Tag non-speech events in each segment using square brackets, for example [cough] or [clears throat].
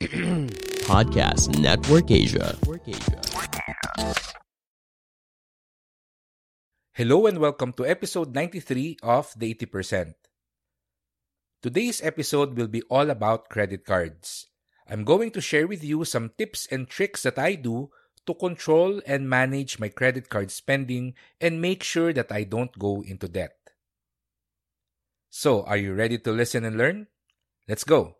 [clears throat] Podcast Network Asia. Hello and welcome to episode 93 of The 80%. Today's episode will be all about credit cards. I'm going to share with you some tips and tricks that I do to control and manage my credit card spending and make sure that I don't go into debt. So, are you ready to listen and learn? Let's go!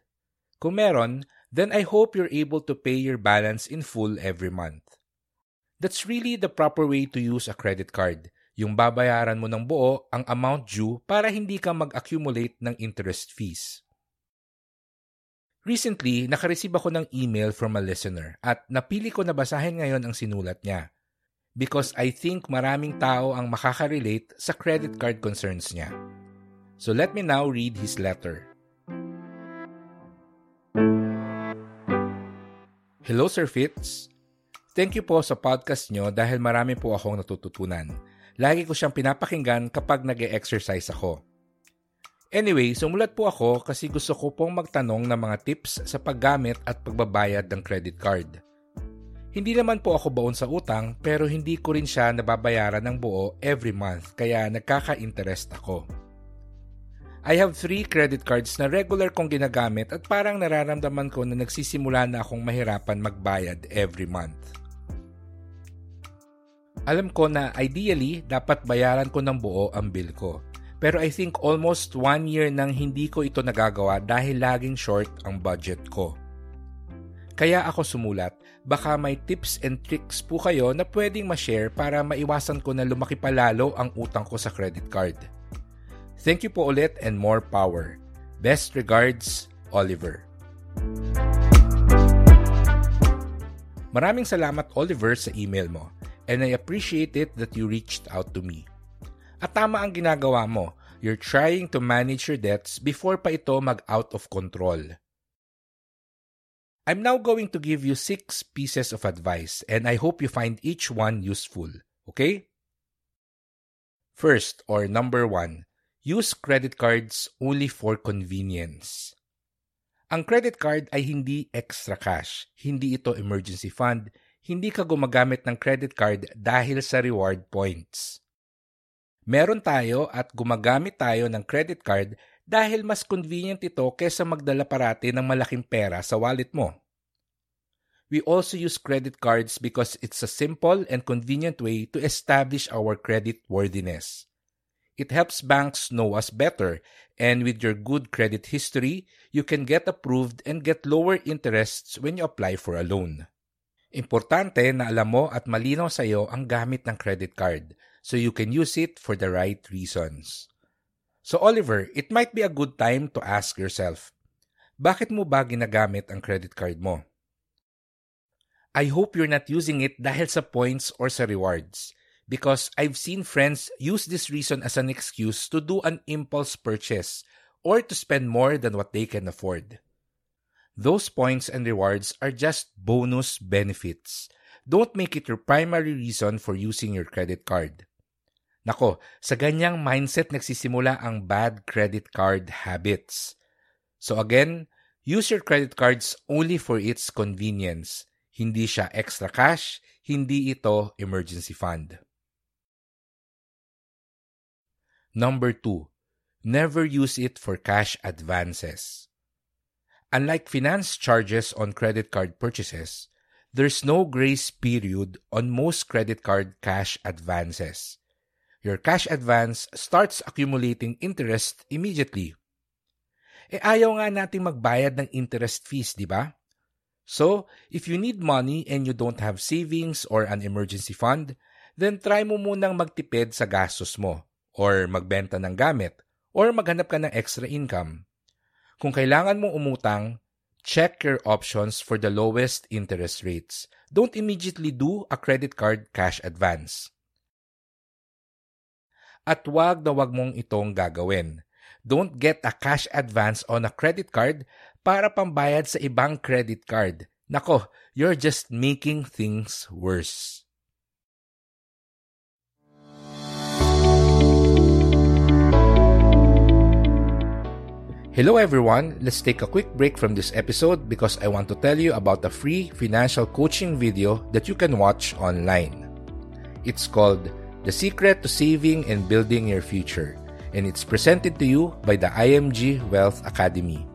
Kung meron, then I hope you're able to pay your balance in full every month. That's really the proper way to use a credit card. Yung babayaran mo ng buo ang amount due para hindi ka mag-accumulate ng interest fees. Recently, nakareceive ako ng email from a listener at napili ko na basahin ngayon ang sinulat niya because I think maraming tao ang makaka-relate sa credit card concerns niya. So let me now read his letter. Hello Sir Fitz. Thank you po sa podcast nyo dahil marami po akong natututunan. Lagi ko siyang pinapakinggan kapag nag exercise ako. Anyway, sumulat po ako kasi gusto ko pong magtanong ng mga tips sa paggamit at pagbabayad ng credit card. Hindi naman po ako baon sa utang pero hindi ko rin siya nababayaran ng buo every month kaya nagkaka-interest ako. I have three credit cards na regular kong ginagamit at parang nararamdaman ko na nagsisimula na akong mahirapan magbayad every month. Alam ko na ideally dapat bayaran ko ng buo ang bill ko. Pero I think almost one year nang hindi ko ito nagagawa dahil laging short ang budget ko. Kaya ako sumulat, baka may tips and tricks po kayo na pwedeng ma-share para maiwasan ko na lumaki palalo ang utang ko sa credit card. Thank you po ulit and more power. Best regards, Oliver. Maraming salamat Oliver sa email mo and I appreciate it that you reached out to me. At tama ang ginagawa mo, you're trying to manage your debts before pa ito mag-out of control. I'm now going to give you six pieces of advice and I hope you find each one useful, okay? First, or number one, use credit cards only for convenience. Ang credit card ay hindi extra cash, hindi ito emergency fund, hindi ka gumagamit ng credit card dahil sa reward points. Meron tayo at gumagamit tayo ng credit card dahil mas convenient ito kesa magdala parati ng malaking pera sa wallet mo. We also use credit cards because it's a simple and convenient way to establish our credit worthiness. It helps banks know us better, and with your good credit history, you can get approved and get lower interests when you apply for a loan. Importante na alam mo at malinaw sa iyo ang gamit ng credit card so you can use it for the right reasons. So Oliver, it might be a good time to ask yourself, bakit mo ba ginagamit ang credit card mo? I hope you're not using it dahil sa points or sa rewards because I've seen friends use this reason as an excuse to do an impulse purchase or to spend more than what they can afford. Those points and rewards are just bonus benefits. Don't make it your primary reason for using your credit card. Nako, sa ganyang mindset nagsisimula ang bad credit card habits. So again, use your credit cards only for its convenience. Hindi siya extra cash, hindi ito emergency fund. Number 2. Never use it for cash advances. Unlike finance charges on credit card purchases, there's no grace period on most credit card cash advances. Your cash advance starts accumulating interest immediately. E ayaw nga nating magbayad ng interest fees, di ba? So, if you need money and you don't have savings or an emergency fund, then try mo munang magtipid sa gastos mo or magbenta ng gamit or maghanap ka ng extra income. Kung kailangan mong umutang, check your options for the lowest interest rates. Don't immediately do a credit card cash advance. At wag na wag mong itong gagawin. Don't get a cash advance on a credit card para pambayad sa ibang credit card. Nako, you're just making things worse. Hello everyone, let's take a quick break from this episode because I want to tell you about a free financial coaching video that you can watch online. It's called The Secret to Saving and Building Your Future, and it's presented to you by the IMG Wealth Academy.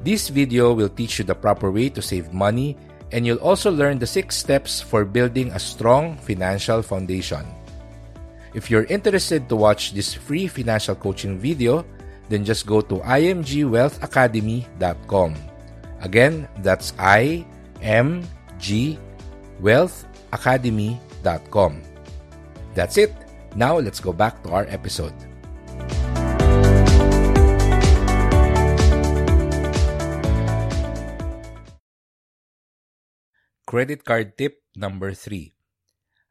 This video will teach you the proper way to save money, and you'll also learn the six steps for building a strong financial foundation. If you're interested to watch this free financial coaching video, then just go to imgwealthacademy.com. Again, that's I M G wealthacademy.com. That's it. Now let's go back to our episode. Credit card tip number 3.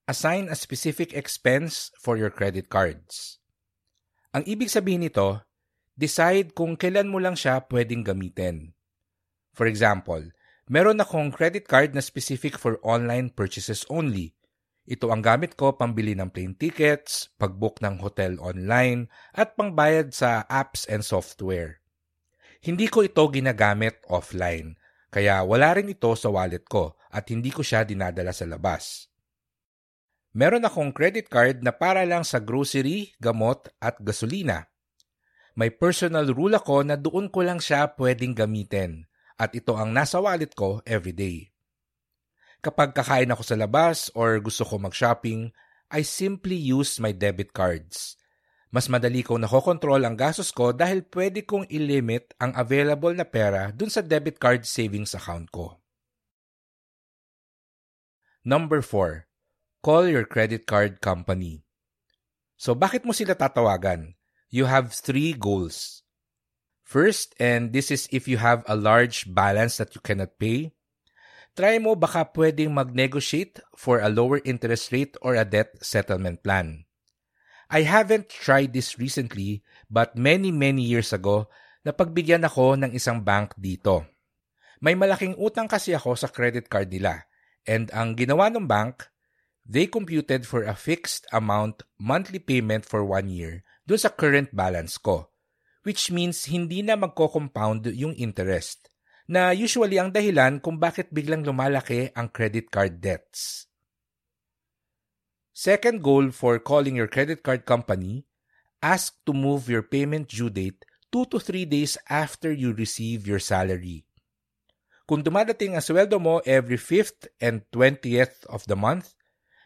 Assign a specific expense for your credit cards. Ang ibig sabihin nito, decide kung kailan mo lang siya pwedeng gamitin. For example, meron akong credit card na specific for online purchases only. Ito ang gamit ko pambili ng plane tickets, pagbook ng hotel online, at pangbayad sa apps and software. Hindi ko ito ginagamit offline, kaya wala rin ito sa wallet ko at hindi ko siya dinadala sa labas. Meron akong credit card na para lang sa grocery, gamot at gasolina. May personal rule ako na doon ko lang siya pwedeng gamitin at ito ang nasa wallet ko everyday. Kapag kakain ako sa labas or gusto ko mag-shopping, I simply use my debit cards. Mas madali kong nakokontrol ang gastos ko dahil pwede kong ilimit ang available na pera dun sa debit card savings account ko. Number 4. Call your credit card company. So bakit mo sila tatawagan? You have three goals. First, and this is if you have a large balance that you cannot pay, try mo baka pwedeng mag-negotiate for a lower interest rate or a debt settlement plan. I haven't tried this recently but many many years ago napagbigyan ako ng isang bank dito. May malaking utang kasi ako sa credit card nila and ang ginawa ng bank, they computed for a fixed amount monthly payment for one year doon sa current balance ko, which means hindi na magko-compound yung interest, na usually ang dahilan kung bakit biglang lumalaki ang credit card debts. Second goal for calling your credit card company, ask to move your payment due date 2 to 3 days after you receive your salary. Kung dumadating ang sweldo mo every 5th and 20th of the month,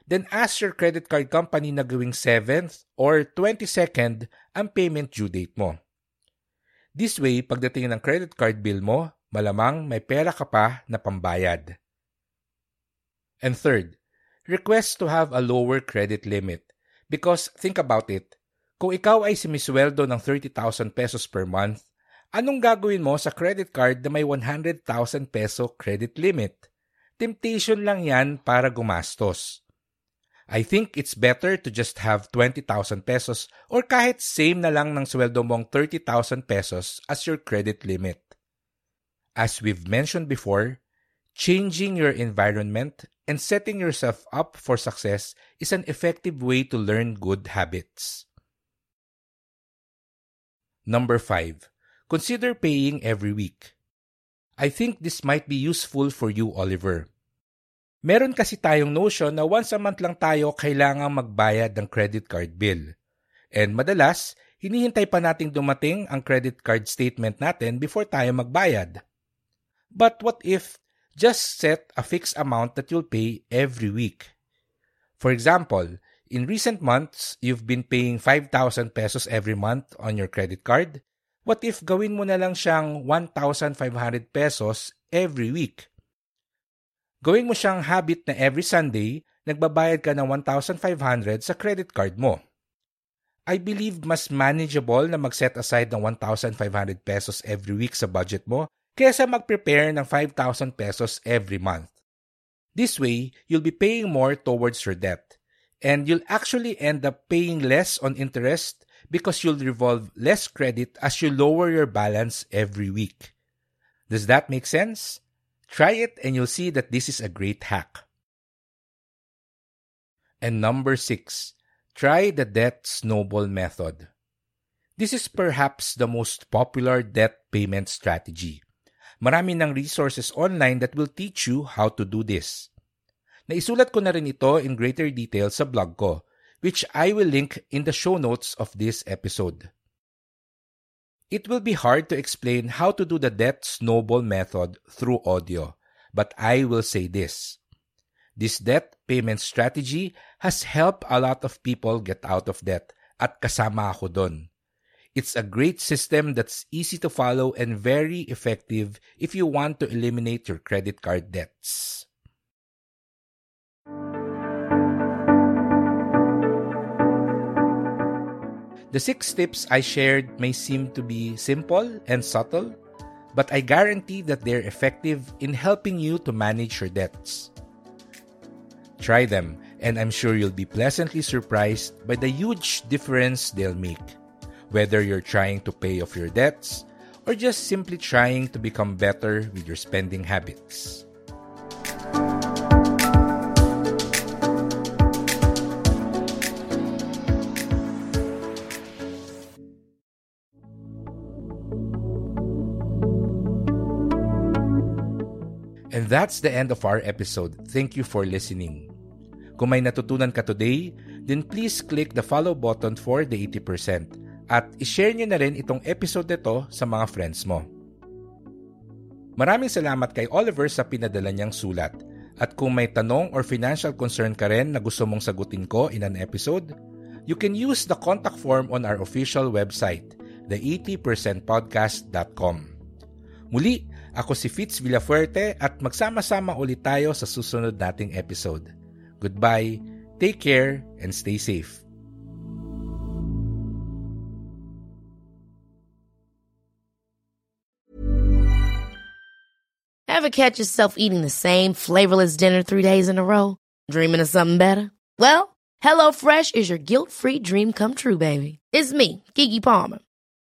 then ask your credit card company na gawing 7th or 22nd ang payment due date mo. This way, pagdating ng credit card bill mo, malamang may pera ka pa na pambayad. And third, request to have a lower credit limit. Because think about it, kung ikaw ay simisweldo ng 30,000 pesos per month, anong gagawin mo sa credit card na may 100,000 peso credit limit? Temptation lang yan para gumastos. I think it's better to just have 20,000 pesos or kahit same na lang ng sweldo mong 30,000 pesos as your credit limit. As we've mentioned before, changing your environment and setting yourself up for success is an effective way to learn good habits. Number 5. Consider paying every week. I think this might be useful for you, Oliver. Meron kasi tayong notion na once a month lang tayo kailangang magbayad ng credit card bill. And madalas, hinihintay pa nating dumating ang credit card statement natin before tayo magbayad. But what if just set a fixed amount that you'll pay every week? For example, in recent months, you've been paying 5,000 pesos every month on your credit card. What if gawin mo na lang siyang 1,500 pesos every week? Gawin mo siyang habit na every Sunday, nagbabayad ka ng 1,500 sa credit card mo. I believe mas manageable na mag-set aside ng 1,500 pesos every week sa budget mo kaysa mag-prepare ng 5,000 pesos every month. This way, you'll be paying more towards your debt. And you'll actually end up paying less on interest because you'll revolve less credit as you lower your balance every week. Does that make sense? Try it and you'll see that this is a great hack. And number six, try the debt snowball method. This is perhaps the most popular debt payment strategy. Marami ng resources online that will teach you how to do this. Naisulat ko na rin ito in greater detail sa blog ko, which I will link in the show notes of this episode. It will be hard to explain how to do the debt snowball method through audio, but I will say this. This debt payment strategy has helped a lot of people get out of debt at kasama ako doon. It's a great system that's easy to follow and very effective if you want to eliminate your credit card debts. The six tips I shared may seem to be simple and subtle, but I guarantee that they're effective in helping you to manage your debts. Try them, and I'm sure you'll be pleasantly surprised by the huge difference they'll make. Whether you're trying to pay off your debts or just simply trying to become better with your spending habits. And that's the end of our episode. Thank you for listening. Kung may natutunan ka today, then please click the follow button for the 80% at ishare nyo na rin itong episode nito sa mga friends mo. Maraming salamat kay Oliver sa pinadala niyang sulat. At kung may tanong or financial concern ka rin na gusto mong sagutin ko in an episode, you can use the contact form on our official website, the80percentpodcast.com. Muli, ako si Fitz Villafuerte at magsama-sama ulit tayo sa susunod nating episode. Goodbye, take care, and stay safe. Ever catch yourself eating the same flavorless dinner three days in a row? Dreaming of something better? Well, HelloFresh is your guilt-free dream come true, baby. It's me, Kiki Palmer.